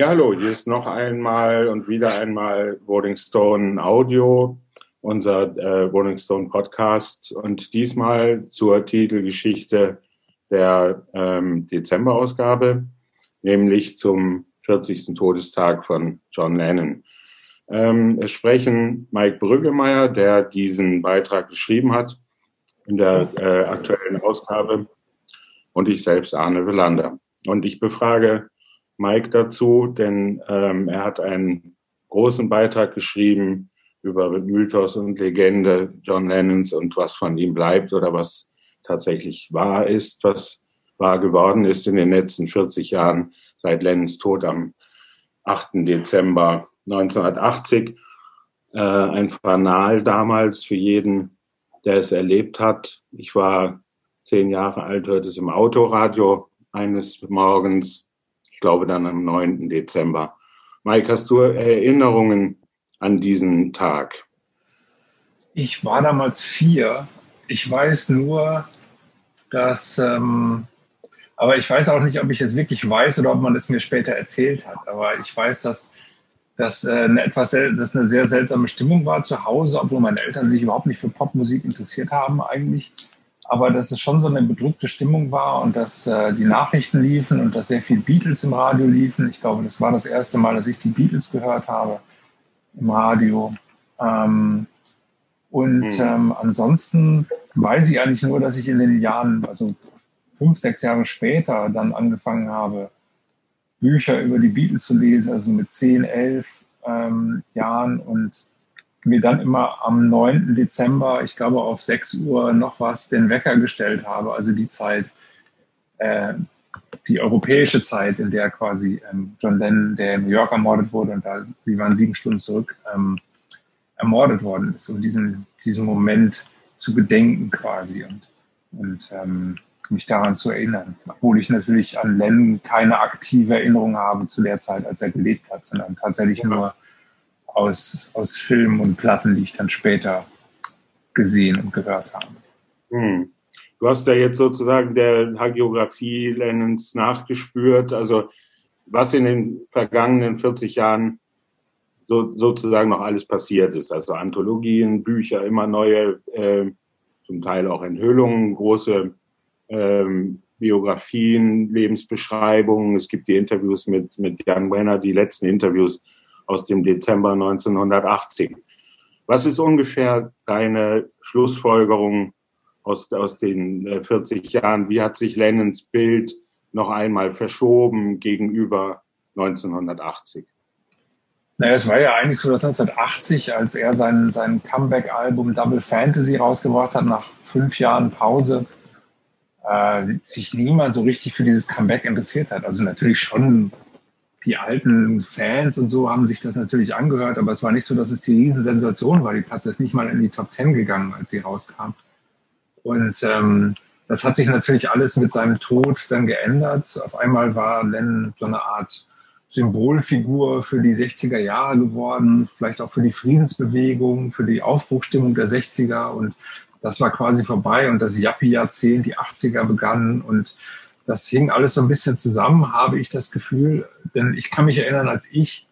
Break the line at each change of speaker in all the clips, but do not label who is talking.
Ja, hallo, hier ist noch einmal und wieder einmal Rolling Stone Audio, unser äh, Rolling Stone Podcast und diesmal zur Titelgeschichte der ähm, Dezemberausgabe, nämlich zum 40. Todestag von John Lennon. Ähm, es sprechen Mike Brüggemeier, der diesen Beitrag geschrieben hat in der äh, aktuellen Ausgabe, und ich selbst, Arne Willander. Und ich befrage Mike dazu, denn ähm, er hat einen großen Beitrag geschrieben über Mythos und Legende John Lennons und was von ihm bleibt oder was tatsächlich wahr ist, was wahr geworden ist in den letzten 40 Jahren seit Lennons Tod am 8. Dezember 1980. Äh, ein Fanal damals für jeden, der es erlebt hat. Ich war zehn Jahre alt, hörte es im Autoradio eines Morgens ich glaube dann am 9. Dezember. Mike, hast du Erinnerungen an diesen Tag?
Ich war damals vier. Ich weiß nur, dass, ähm, aber ich weiß auch nicht, ob ich es wirklich weiß oder ob man es mir später erzählt hat. Aber ich weiß, dass dass äh, eine eine sehr seltsame Stimmung war zu Hause, obwohl meine Eltern sich überhaupt nicht für Popmusik interessiert haben eigentlich aber dass es schon so eine bedrückte Stimmung war und dass äh, die Nachrichten liefen und dass sehr viel Beatles im Radio liefen. Ich glaube, das war das erste Mal, dass ich die Beatles gehört habe im Radio. Ähm, und mhm. ähm, ansonsten weiß ich eigentlich nur, dass ich in den Jahren, also fünf, sechs Jahre später, dann angefangen habe, Bücher über die Beatles zu lesen, also mit zehn, elf ähm, Jahren und mir dann immer am 9. Dezember, ich glaube auf 6 Uhr noch was, den Wecker gestellt habe. Also die Zeit, äh, die europäische Zeit, in der quasi ähm, John Lennon, der in New York ermordet wurde und da, wir waren sieben Stunden zurück, ähm, ermordet worden ist. Um diesen, diesen Moment zu gedenken quasi und, und ähm, mich daran zu erinnern. Obwohl ich natürlich an Lennon keine aktive Erinnerung habe zu der Zeit, als er gelebt hat, sondern tatsächlich nur aus, aus Filmen und Platten, die ich dann später gesehen und gehört habe.
Hm. Du hast ja jetzt sozusagen der Hagiografie Lennons nachgespürt, also was in den vergangenen 40 Jahren so, sozusagen noch alles passiert ist. Also Anthologien, Bücher, immer neue, äh, zum Teil auch Enthüllungen, große ähm, Biografien, Lebensbeschreibungen. Es gibt die Interviews mit, mit Jan Brenner, die letzten Interviews aus dem Dezember 1980. Was ist ungefähr deine Schlussfolgerung aus, aus den 40 äh, Jahren? Wie hat sich Lennons Bild noch einmal verschoben gegenüber 1980?
Naja, es war ja eigentlich so, dass 1980, als er sein, sein Comeback-Album Double Fantasy rausgebracht hat, nach fünf Jahren Pause, äh, sich niemand so richtig für dieses Comeback interessiert hat. Also natürlich schon die alten Fans und so haben sich das natürlich angehört, aber es war nicht so, dass es die Riesensensation war. Die Platte ist nicht mal in die Top Ten gegangen, als sie rauskam. Und ähm, das hat sich natürlich alles mit seinem Tod dann geändert. Auf einmal war Lennon so eine Art Symbolfigur für die 60er Jahre geworden, vielleicht auch für die Friedensbewegung, für die Aufbruchstimmung der 60er. Und das war quasi vorbei und das Yuppie-Jahrzehnt, die 80er begannen und das hing alles so ein bisschen zusammen, habe ich das Gefühl. Denn ich kann mich erinnern, als ich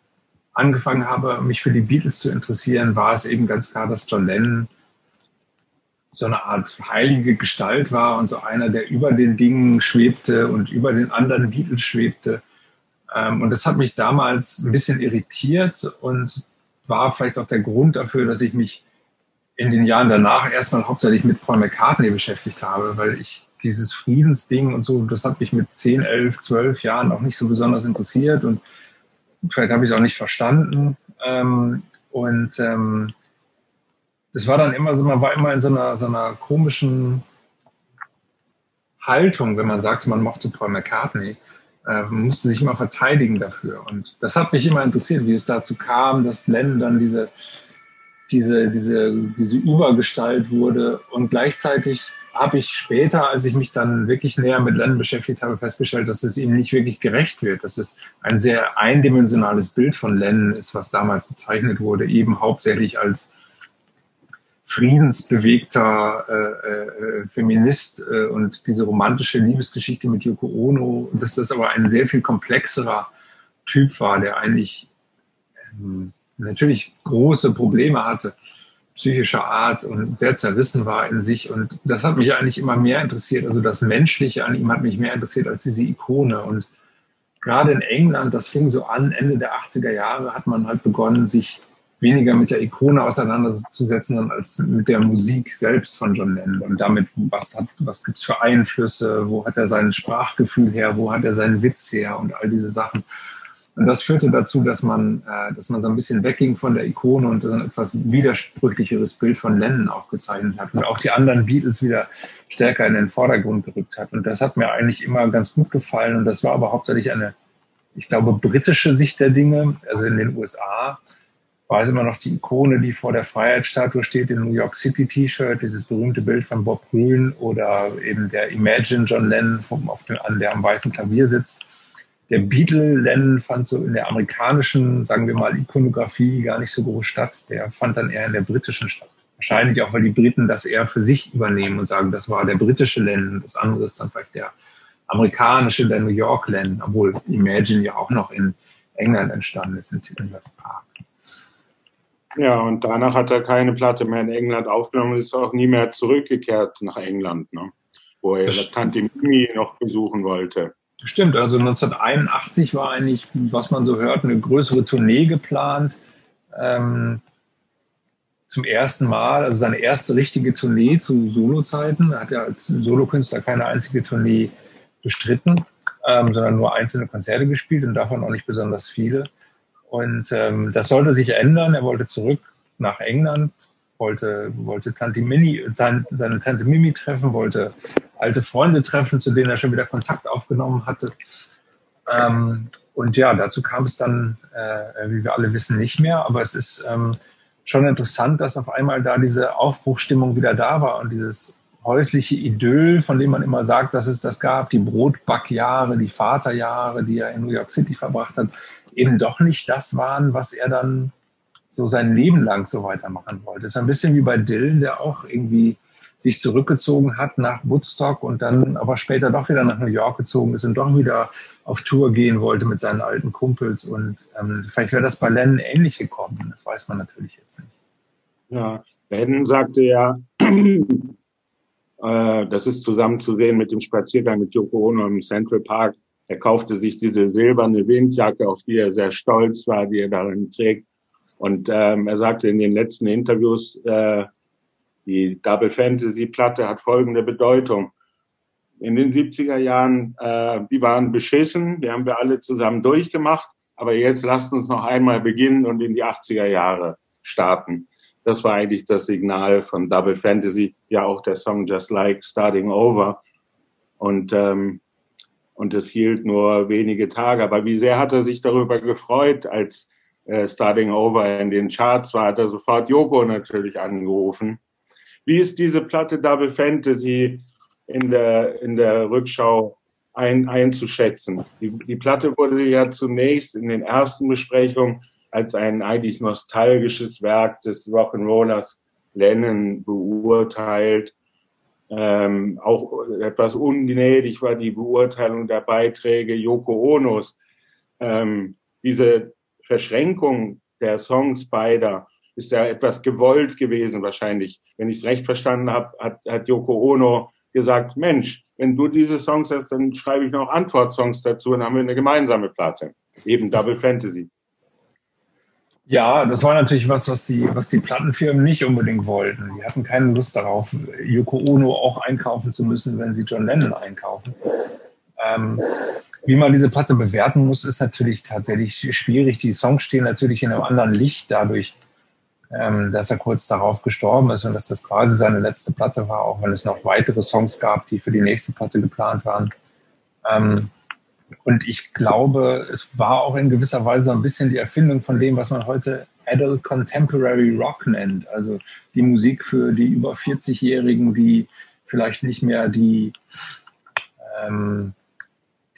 angefangen habe, mich für die Beatles zu interessieren, war es eben ganz klar, dass John Lennon so eine Art heilige Gestalt war und so einer, der über den Dingen schwebte und über den anderen Beatles schwebte. Ähm, und das hat mich damals ein bisschen irritiert und war vielleicht auch der Grund dafür, dass ich mich in den Jahren danach erstmal hauptsächlich mit Paul McCartney beschäftigt habe, weil ich dieses Friedensding und so, das hat mich mit 10, 11, 12 Jahren auch nicht so besonders interessiert und vielleicht habe ich es auch nicht verstanden. Ähm, und ähm, es war dann immer so, man war immer in so einer, so einer komischen Haltung, wenn man sagte, man mochte Paul McCartney. Äh, man musste sich immer verteidigen dafür. Und das hat mich immer interessiert, wie es dazu kam, dass Lennon dann diese, diese, diese, diese Übergestalt wurde und gleichzeitig habe ich später, als ich mich dann wirklich näher mit Lennon beschäftigt habe, festgestellt, dass es ihm nicht wirklich gerecht wird, dass es ein sehr eindimensionales Bild von Lennon ist, was damals gezeichnet wurde, eben hauptsächlich als friedensbewegter äh, äh, Feminist äh, und diese romantische Liebesgeschichte mit Yoko Ono, dass das aber ein sehr viel komplexerer Typ war, der eigentlich ähm, natürlich große Probleme hatte, psychischer Art und sehr zerrissen war in sich. Und das hat mich eigentlich immer mehr interessiert. Also das Menschliche an ihm hat mich mehr interessiert als diese Ikone. Und gerade in England, das fing so an, Ende der 80er Jahre hat man halt begonnen, sich weniger mit der Ikone auseinanderzusetzen, als mit der Musik selbst von John Lennon und damit, was was gibt's für Einflüsse, wo hat er sein Sprachgefühl her, wo hat er seinen Witz her und all diese Sachen. Und das führte dazu, dass man, äh, dass man so ein bisschen wegging von der Ikone und ein etwas widersprüchlicheres Bild von Lennon auch gezeichnet hat und auch die anderen Beatles wieder stärker in den Vordergrund gerückt hat. Und das hat mir eigentlich immer ganz gut gefallen. Und das war aber hauptsächlich eine, ich glaube, britische Sicht der Dinge. Also in den USA war es immer noch die Ikone, die vor der Freiheitsstatue steht, im New York City T-Shirt, dieses berühmte Bild von Bob Grün oder eben der Imagine John Lennon vom, auf dem, an der am weißen Klavier sitzt der Beatle-Lennon fand so in der amerikanischen, sagen wir mal, Ikonografie gar nicht so groß statt. Der fand dann eher in der britischen statt. Wahrscheinlich auch, weil die Briten das eher für sich übernehmen und sagen, das war der britische Lennon, das andere ist dann vielleicht der amerikanische, der New York Lennon, obwohl Imagine ja auch noch in England entstanden ist, in Tillinghast Park.
Ja, und danach hat er keine Platte mehr in England aufgenommen und ist auch nie mehr zurückgekehrt nach England, ne? wo er das Tante Mimi noch besuchen wollte.
Stimmt, also 1981 war eigentlich, was man so hört, eine größere Tournee geplant. Ähm, zum ersten Mal, also seine erste richtige Tournee zu Solozeiten. Er hat ja als Solokünstler keine einzige Tournee bestritten, ähm, sondern nur einzelne Konzerte gespielt und davon auch nicht besonders viele. Und ähm, das sollte sich ändern. Er wollte zurück nach England, wollte, wollte Tante Mini, seine Tante Mimi treffen, wollte alte Freunde treffen, zu denen er schon wieder Kontakt aufgenommen hatte. Ähm, und ja, dazu kam es dann, äh, wie wir alle wissen, nicht mehr. Aber es ist ähm, schon interessant, dass auf einmal da diese Aufbruchstimmung wieder da war und dieses häusliche Idyll, von dem man immer sagt, dass es das gab, die Brotbackjahre, die Vaterjahre, die er in New York City verbracht hat, eben doch nicht das waren, was er dann so sein Leben lang so weitermachen wollte. Es ist ein bisschen wie bei Dylan, der auch irgendwie sich zurückgezogen hat nach Woodstock und dann aber später doch wieder nach New York gezogen ist und doch wieder auf Tour gehen wollte mit seinen alten Kumpels. Und ähm, vielleicht wäre das bei Lennon ähnlich gekommen. Das weiß man natürlich jetzt nicht.
Ja, Lennon sagte ja, äh, das ist zusammen zu sehen mit dem Spaziergang mit Yoko Ono im Central Park. Er kaufte sich diese silberne Windjacke, auf die er sehr stolz war, die er darin trägt. Und ähm, er sagte in den letzten Interviews, äh, die Double Fantasy Platte hat folgende Bedeutung. In den 70er Jahren, äh, die waren beschissen, die haben wir alle zusammen durchgemacht, aber jetzt lasst uns noch einmal beginnen und in die 80er Jahre starten. Das war eigentlich das Signal von Double Fantasy, ja auch der Song Just Like Starting Over. Und, ähm, und es hielt nur wenige Tage. Aber wie sehr hat er sich darüber gefreut, als äh, Starting Over in den Charts war, hat er sofort Yoko natürlich angerufen wie ist diese Platte Double Fantasy in der, in der Rückschau ein, einzuschätzen? Die, die Platte wurde ja zunächst in den ersten Besprechungen als ein eigentlich nostalgisches Werk des Rock'n'Rollers Lennon beurteilt. Ähm, auch etwas ungnädig war die Beurteilung der Beiträge Yoko Onos. Ähm, diese Verschränkung der Songs beider ist ja etwas gewollt gewesen wahrscheinlich. Wenn ich es recht verstanden habe, hat, hat Yoko Ono gesagt, Mensch, wenn du diese Songs hast, dann schreibe ich noch Antwortsongs dazu und haben wir eine gemeinsame Platte. Eben Double Fantasy.
Ja, das war natürlich was, was die, was die Plattenfirmen nicht unbedingt wollten. Die hatten keine Lust darauf, Yoko Ono auch einkaufen zu müssen, wenn sie John Lennon einkaufen. Ähm, wie man diese Platte bewerten muss, ist natürlich tatsächlich schwierig. Die Songs stehen natürlich in einem anderen Licht dadurch, ähm, dass er kurz darauf gestorben ist und dass das quasi seine letzte Platte war, auch wenn es noch weitere Songs gab, die für die nächste Platte geplant waren. Ähm, und ich glaube, es war auch in gewisser Weise so ein bisschen die Erfindung von dem, was man heute Adult Contemporary Rock nennt. Also die Musik für die über 40-Jährigen, die vielleicht nicht mehr die ähm,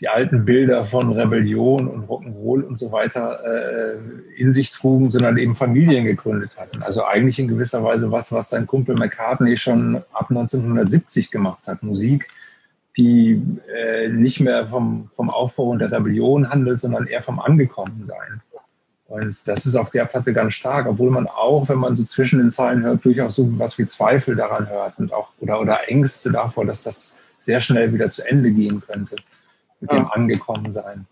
die alten Bilder von Rebellion und Rock'n'Roll und so weiter äh, in sich trugen, sondern eben Familien gegründet hatten. Also eigentlich in gewisser Weise was, was sein Kumpel McCartney schon ab 1970 gemacht hat. Musik, die äh, nicht mehr vom, vom Aufbau und der Rebellion handelt, sondern eher vom Angekommensein. Und das ist auf der Platte ganz stark, obwohl man auch, wenn man so zwischen den Zeilen hört, durchaus so was wie Zweifel daran hört und auch oder, oder Ängste davor, dass das sehr schnell wieder zu Ende gehen könnte mit ja. dem Angekommensein.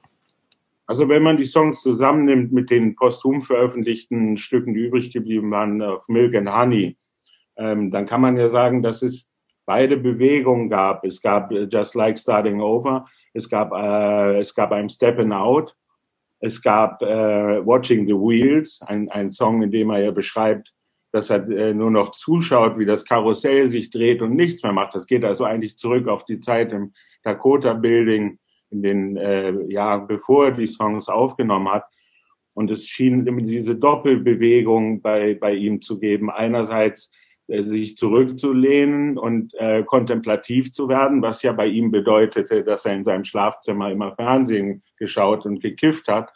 Also wenn man die Songs zusammennimmt mit den posthum veröffentlichten Stücken, die übrig geblieben waren auf Milk and Honey, ähm, dann kann man ja sagen, dass es beide Bewegungen gab. Es gab äh, Just Like Starting Over, es gab, äh, es gab ein Stepping Out, es gab äh, Watching the Wheels, ein, ein Song, in dem er ja beschreibt, dass er äh, nur noch zuschaut, wie das Karussell sich dreht und nichts mehr macht. Das geht also eigentlich zurück auf die Zeit im Dakota Building, in den äh, Jahren bevor er die Songs aufgenommen hat. Und es schien diese Doppelbewegung bei, bei ihm zu geben. Einerseits äh, sich zurückzulehnen und äh, kontemplativ zu werden, was ja bei ihm bedeutete, dass er in seinem Schlafzimmer immer Fernsehen geschaut und gekifft hat.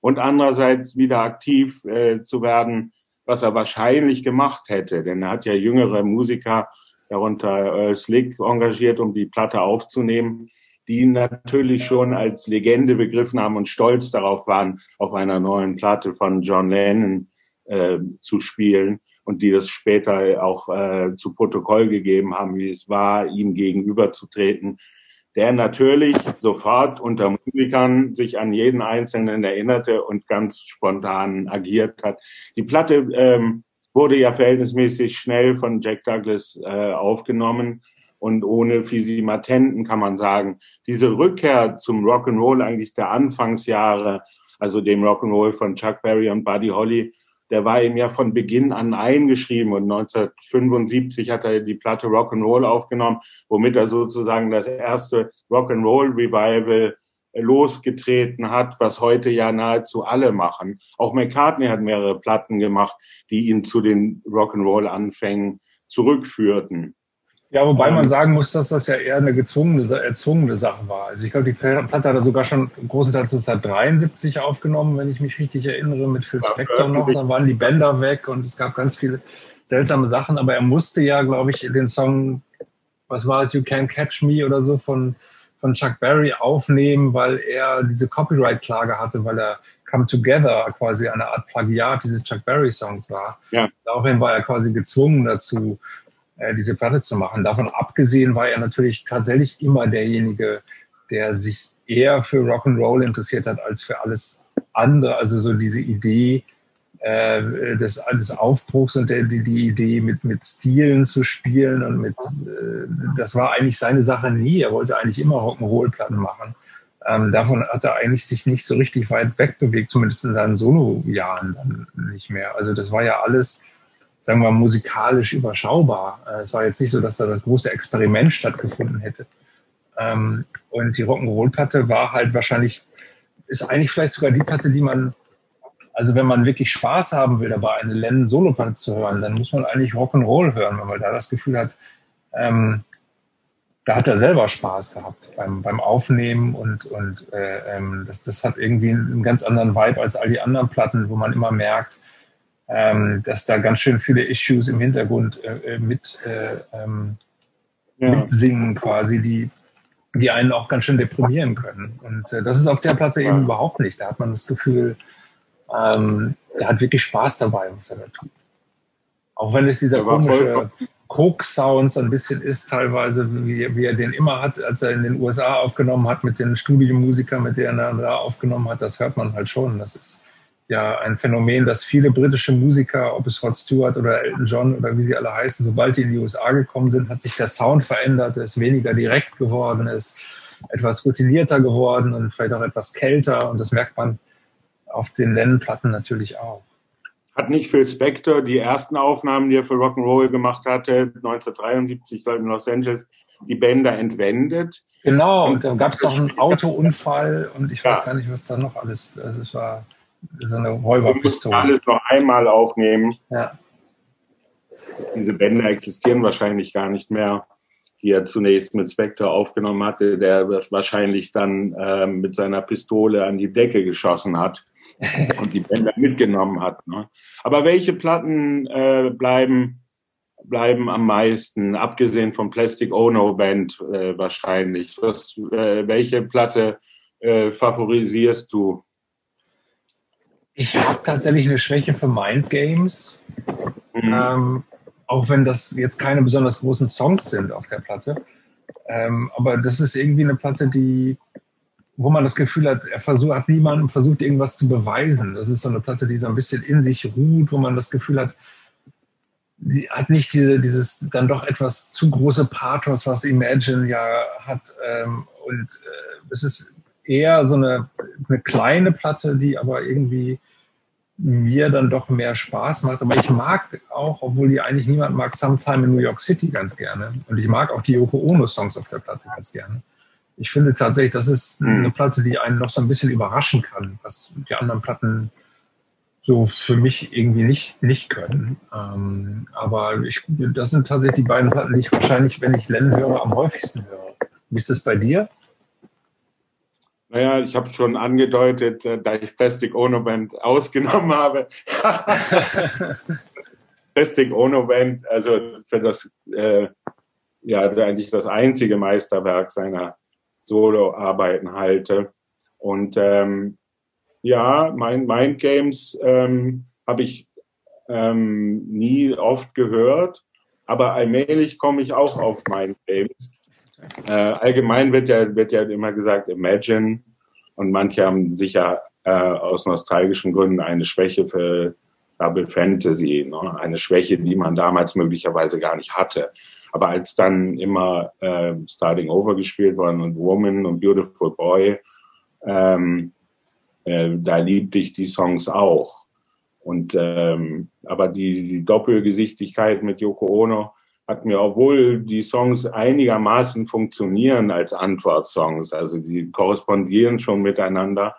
Und andererseits wieder aktiv äh, zu werden, was er wahrscheinlich gemacht hätte. Denn er hat ja jüngere Musiker, darunter äh, Slick, engagiert, um die Platte aufzunehmen, die natürlich schon als Legende begriffen haben und stolz darauf waren, auf einer neuen Platte von John Lennon äh, zu spielen und die das später auch äh, zu Protokoll gegeben haben, wie es war, ihm gegenüberzutreten, der natürlich sofort unter Musikern sich an jeden Einzelnen erinnerte und ganz spontan agiert hat. Die Platte ähm, wurde ja verhältnismäßig schnell von Jack Douglas äh, aufgenommen und ohne Fisimatenten kann man sagen. Diese Rückkehr zum Rock'n'Roll eigentlich der Anfangsjahre, also dem Rock'n'Roll von Chuck Berry und Buddy Holly, der war ihm ja von Beginn an eingeschrieben und 1975 hat er die Platte Rock'n'Roll aufgenommen, womit er sozusagen das erste Rock'n'Roll Revival losgetreten hat, was heute ja nahezu alle machen. Auch McCartney hat mehrere Platten gemacht, die ihn zu den Rock'n'Roll-Anfängen zurückführten.
Ja, wobei man sagen muss, dass das ja eher eine gezwungene, erzwungene Sache war. Also ich glaube, die Platte hat er sogar schon großenteils 1973 aufgenommen, wenn ich mich richtig erinnere, mit Phil Spector noch. Dann waren die Bänder weg und es gab ganz viele seltsame Sachen. Aber er musste ja, glaube ich, den Song, was war es, You Can't Catch Me oder so von, von Chuck Berry aufnehmen, weil er diese Copyright-Klage hatte, weil er Come Together quasi eine Art Plagiat dieses Chuck Berry Songs war. Ja. Daraufhin war er quasi gezwungen dazu, äh, diese Platte zu machen. Davon abgesehen war er natürlich tatsächlich immer derjenige, der sich eher für Rock'n'Roll interessiert hat als für alles andere. Also so diese Idee äh, des, des Aufbruchs und der, die, die Idee mit, mit Stilen zu spielen und mit, äh, das war eigentlich seine Sache nie. Er wollte eigentlich immer Rock'n'Roll-Platten machen. Ähm, davon hat er eigentlich sich nicht so richtig weit wegbewegt, zumindest in seinen Solo-Jahren dann nicht mehr. Also das war ja alles sagen wir mal, musikalisch überschaubar. Äh, es war jetzt nicht so, dass da das große Experiment stattgefunden hätte. Ähm, und die Rock'n'Roll-Platte war halt wahrscheinlich, ist eigentlich vielleicht sogar die Platte, die man, also wenn man wirklich Spaß haben will, dabei eine Lennon-Solo-Platte zu hören, dann muss man eigentlich Rock'n'Roll hören, weil man da das Gefühl hat, ähm, da hat er selber Spaß gehabt beim, beim Aufnehmen und, und äh, ähm, das, das hat irgendwie einen ganz anderen Vibe als all die anderen Platten, wo man immer merkt, ähm, dass da ganz schön viele Issues im Hintergrund äh, äh, mit äh, ähm, ja. mitsingen quasi, die, die einen auch ganz schön deprimieren können. Und äh, das ist auf der Platte eben überhaupt nicht. Da hat man das Gefühl, ähm, der hat wirklich Spaß dabei, was er da tut. Auch wenn es dieser komische Coke-Sound so ein bisschen ist, teilweise, wie, wie, er den immer hat, als er in den USA aufgenommen hat mit den Studiomusikern, mit denen er da aufgenommen hat, das hört man halt schon. Das ist ja ein Phänomen, dass viele britische Musiker, ob es Rod Stewart oder Elton John oder wie sie alle heißen, sobald die in die USA gekommen sind, hat sich der Sound verändert, ist weniger direkt geworden, ist etwas routinierter geworden und vielleicht auch etwas kälter und das merkt man auf den Lennon-Platten natürlich auch.
Hat nicht Phil Spector die ersten Aufnahmen, die er für Rock'n'Roll gemacht hatte, 1973 in Los Angeles, die Bänder entwendet?
Genau, und da gab es doch einen Autounfall und ich weiß ja. gar nicht, was da noch alles, also es war so eine Räuberpistole.
Alles noch einmal aufnehmen. Ja. Diese Bänder existieren wahrscheinlich gar nicht mehr, die er zunächst mit Spectre aufgenommen hatte, der wahrscheinlich dann äh, mit seiner Pistole an die Decke geschossen hat und die Bänder mitgenommen hat. Ne? Aber welche Platten äh, bleiben bleiben am meisten, abgesehen von Plastic Ono Band äh, wahrscheinlich? Was, äh, welche Platte äh, favorisierst du?
Ich habe tatsächlich eine Schwäche für Mind Games. Mhm. Ähm, auch wenn das jetzt keine besonders großen Songs sind auf der Platte. Ähm, aber das ist irgendwie eine Platte, die, wo man das Gefühl hat, er versucht, hat niemandem versucht, irgendwas zu beweisen. Das ist so eine Platte, die so ein bisschen in sich ruht, wo man das Gefühl hat, die hat nicht diese, dieses dann doch etwas zu große Pathos, was Imagine ja hat. Ähm, und äh, es ist eher so eine, eine kleine Platte, die aber irgendwie mir dann doch mehr Spaß macht. Aber ich mag auch, obwohl die eigentlich niemand mag, Sometime in New York City ganz gerne. Und ich mag auch die Yoko Ono Songs auf der Platte ganz gerne. Ich finde tatsächlich, das ist hm. eine Platte, die einen noch so ein bisschen überraschen kann, was die anderen Platten so für mich irgendwie nicht, nicht können. Ähm, aber ich, das sind tatsächlich die beiden Platten, die ich wahrscheinlich, wenn ich Len höre, am häufigsten höre. Wie ist das bei dir?
Naja, ich habe schon angedeutet, äh, da ich Plastic Ono Band ausgenommen habe. Plastic Ono Band, also für das, äh, ja, eigentlich das einzige Meisterwerk seiner Soloarbeiten halte. Und ähm, ja, mein Mind Games ähm, habe ich ähm, nie oft gehört, aber allmählich komme ich auch auf Mind Games. Äh, allgemein wird ja, wird ja immer gesagt, Imagine. Und manche haben sicher äh, aus nostalgischen Gründen eine Schwäche für Double Fantasy, ne? eine Schwäche, die man damals möglicherweise gar nicht hatte. Aber als dann immer äh, Starting Over gespielt worden und Woman und Beautiful Boy, ähm, äh, da liebte ich die Songs auch. Und ähm, aber die, die Doppelgesichtigkeit mit Yoko Ono hat mir, obwohl die Songs einigermaßen funktionieren als Antwortsongs, also die korrespondieren schon miteinander,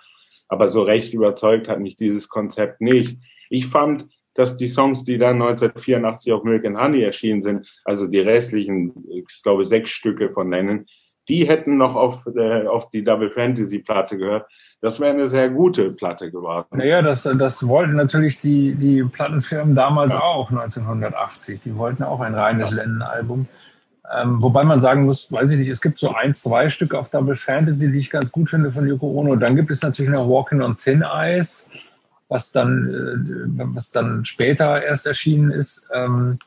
aber so recht überzeugt hat mich dieses Konzept nicht. Ich fand, dass die Songs, die dann 1984 auf Milk and Honey erschienen sind, also die restlichen, ich glaube, sechs Stücke von nennen, die hätten noch auf, äh, auf die Double Fantasy Platte gehört. Das wäre eine sehr gute Platte geworden.
Naja, das, das wollten natürlich die, die Plattenfirmen damals ja. auch 1980. Die wollten auch ein reines ja. Lennon-Album. Ähm, wobei man sagen muss, weiß ich nicht, es gibt so ein, zwei Stücke auf Double Fantasy, die ich ganz gut finde von Yoko Ono. Dann gibt es natürlich noch Walking on Thin Ice, was dann, äh, was dann später erst erschienen ist. Ähm,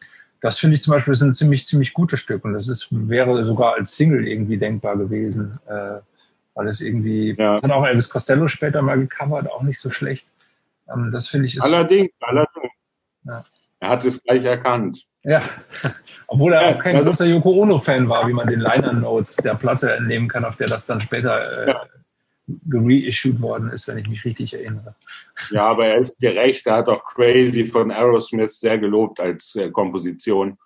das finde ich zum Beispiel ein ziemlich, ziemlich gutes Stück und das ist, wäre sogar als Single irgendwie denkbar gewesen, äh, weil es irgendwie, ja. das hat auch Elvis Costello später mal gecovert, auch nicht so schlecht. Ähm, das finde ich ist.
Allerdings, allerdings. Ja. Er hat es gleich erkannt.
Ja, obwohl er ja, auch kein also, großer Yoko Ono-Fan war, wie man den Liner Notes der Platte entnehmen kann, auf der das dann später äh, ja gereissued worden ist, wenn ich mich richtig erinnere.
Ja, aber er ist gerecht. Er hat auch Crazy von Aerosmith sehr gelobt als äh, Komposition.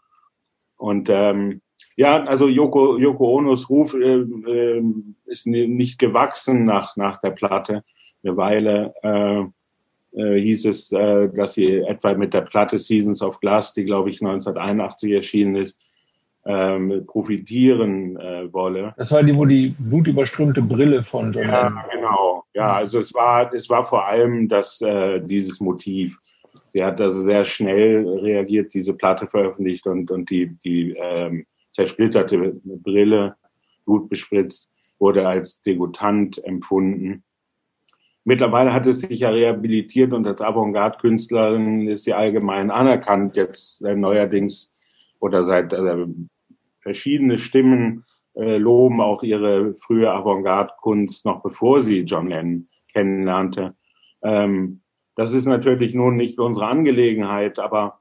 Und ähm, ja, also Yoko, Yoko Onos Ruf äh, äh, ist nicht gewachsen nach, nach der Platte. Eine Weile äh, äh, hieß es, äh, dass sie etwa mit der Platte Seasons of Glass, die glaube ich 1981 erschienen ist, ähm, profitieren äh, wolle.
Das war die, wo die blutüberströmte Brille von
Ja, genau. Ja, also es war, es war vor allem das, äh, dieses Motiv. Sie hat also sehr schnell reagiert, diese Platte veröffentlicht und, und die, die ähm, zersplitterte Brille, blutbespritzt, wurde als degutant empfunden. Mittlerweile hat es sich ja rehabilitiert und als Avantgarde-Künstlerin ist sie allgemein anerkannt, jetzt äh, neuerdings oder seit äh, verschiedene Stimmen äh, loben auch ihre frühe Avantgarde-Kunst noch bevor sie John Lennon kennenlernte. Ähm, das ist natürlich nun nicht unsere Angelegenheit, aber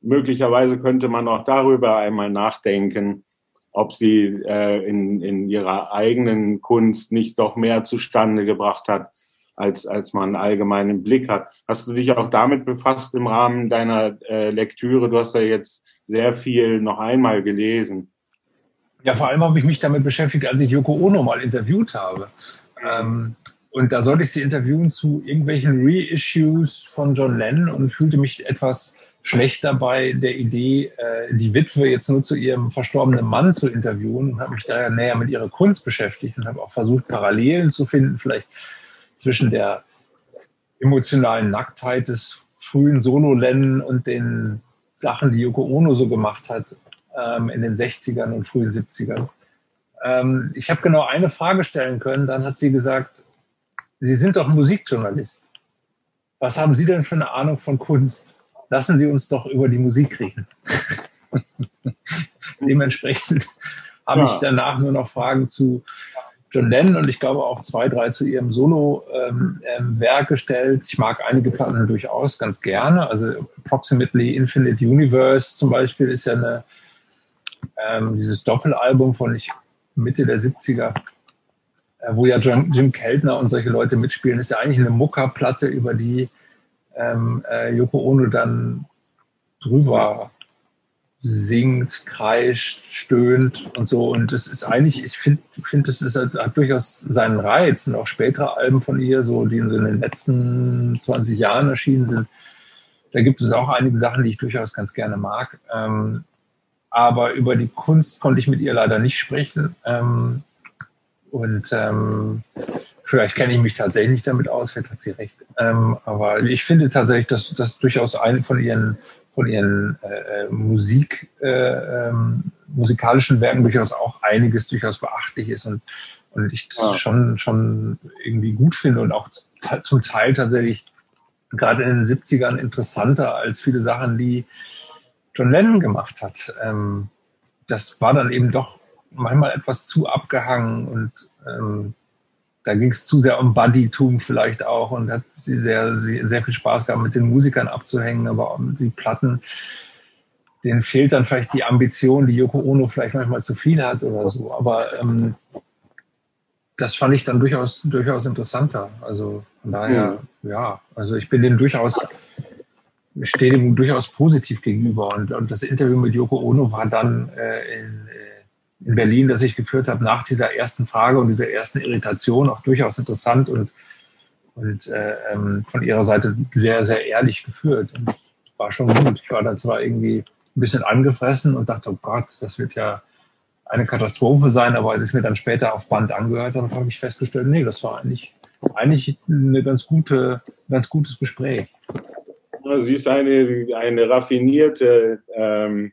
möglicherweise könnte man auch darüber einmal nachdenken, ob sie äh, in, in ihrer eigenen Kunst nicht doch mehr zustande gebracht hat, als, als man allgemein im Blick hat. Hast du dich auch damit befasst im Rahmen deiner äh, Lektüre? Du hast ja jetzt sehr viel noch einmal gelesen.
Ja, vor allem habe ich mich damit beschäftigt, als ich Yoko Ono mal interviewt habe. Ähm, und da sollte ich sie interviewen zu irgendwelchen Reissues von John Lennon und fühlte mich etwas schlecht dabei, der Idee, äh, die Witwe jetzt nur zu ihrem verstorbenen Mann zu interviewen und habe mich daher näher mit ihrer Kunst beschäftigt und habe auch versucht, Parallelen zu finden, vielleicht zwischen der emotionalen Nacktheit des frühen Solo-Lennon und den Sachen, die Yoko Ono so gemacht hat ähm, in den 60ern und frühen 70ern. Ähm, ich habe genau eine Frage stellen können, dann hat sie gesagt, Sie sind doch Musikjournalist. Was haben Sie denn für eine Ahnung von Kunst? Lassen Sie uns doch über die Musik reden. Dementsprechend habe ja. ich danach nur noch Fragen zu John Lennon und ich glaube auch zwei, drei zu ihrem Solo-Werk ähm, ähm, gestellt. Ich mag einige Platten durchaus ganz gerne. Also Approximately Infinite Universe zum Beispiel ist ja eine, ähm, dieses Doppelalbum von ich, Mitte der 70er, äh, wo ja Jim, Jim Keltner und solche Leute mitspielen, ist ja eigentlich eine Muckerplatte, über die ähm, äh, Yoko Ono dann drüber singt, kreischt, stöhnt und so. Und das ist eigentlich, ich finde, ich finde, das ist, hat, hat durchaus seinen Reiz. Und auch spätere Alben von ihr, so die in den letzten 20 Jahren erschienen sind, da gibt es auch einige Sachen, die ich durchaus ganz gerne mag. Ähm, aber über die Kunst konnte ich mit ihr leider nicht sprechen. Ähm, und ähm, vielleicht kenne ich mich tatsächlich nicht damit aus, vielleicht hat sie recht. Ähm, aber ich finde tatsächlich, dass das durchaus eine von ihren von ihren äh, äh, Musik, äh, ähm, musikalischen Werken durchaus auch einiges durchaus beachtlich ist und, und ich das ja. schon, schon irgendwie gut finde und auch zum Teil tatsächlich gerade in den 70ern interessanter als viele Sachen, die John Lennon gemacht hat. Ähm, das war dann eben doch manchmal etwas zu abgehangen und ähm, da ging es zu sehr um Buddytum vielleicht auch und hat sie sehr, sehr viel Spaß gehabt, mit den Musikern abzuhängen, aber die Platten, denen fehlt dann vielleicht die Ambition, die Yoko Ono vielleicht manchmal zu viel hat oder so. Aber ähm, das fand ich dann durchaus, durchaus interessanter. Also von daher, mhm. ja, also ich bin dem durchaus, stehe dem durchaus positiv gegenüber. Und, und das Interview mit Yoko Ono war dann äh, in, äh, in Berlin, das ich geführt habe, nach dieser ersten Frage und dieser ersten Irritation auch durchaus interessant und, und äh, ähm, von ihrer Seite sehr, sehr ehrlich geführt. Und war schon gut. Ich war dann zwar irgendwie ein bisschen angefressen und dachte, oh Gott, das wird ja eine Katastrophe sein, aber als ich es mir dann später auf Band angehört habe, habe ich festgestellt, nee, das war eigentlich, eigentlich eine ganz gute, ganz gutes Gespräch.
Sie ist eine, eine raffinierte ähm,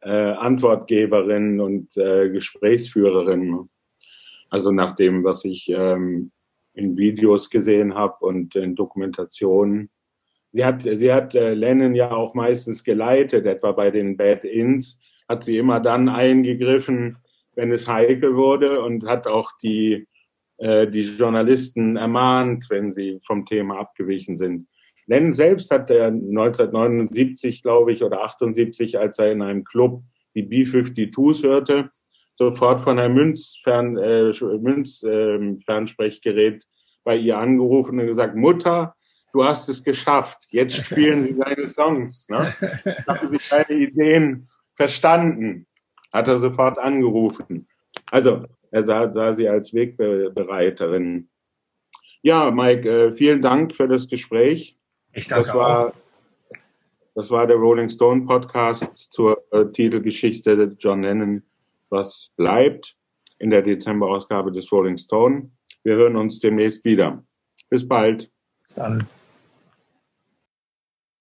äh, Antwortgeberin und äh, Gesprächsführerin. Also nach dem, was ich ähm, in Videos gesehen habe und in Dokumentationen. Sie hat, sie hat äh, Lennon ja auch meistens geleitet, etwa bei den Bad Ins, hat sie immer dann eingegriffen, wenn es heikel wurde und hat auch die, äh, die Journalisten ermahnt, wenn sie vom Thema abgewichen sind. Lennon selbst hat er 1979, glaube ich, oder 78, als er in einem Club die B-52s hörte, sofort von einem Münzfern, äh, Münzfernsprechgerät äh, bei ihr angerufen und gesagt, Mutter, du hast es geschafft, jetzt spielen sie deine Songs. Ne? Haben sie deine Ideen verstanden? Hat er sofort angerufen. Also er sah, sah sie als Wegbereiterin. Ja, Mike, äh, vielen Dank für das Gespräch.
Ich danke
das war,
auch.
Das war der Rolling Stone Podcast zur äh, Titelgeschichte John Lennon, was bleibt in der Dezemberausgabe des Rolling Stone. Wir hören uns demnächst wieder. Bis bald. Bis
dann.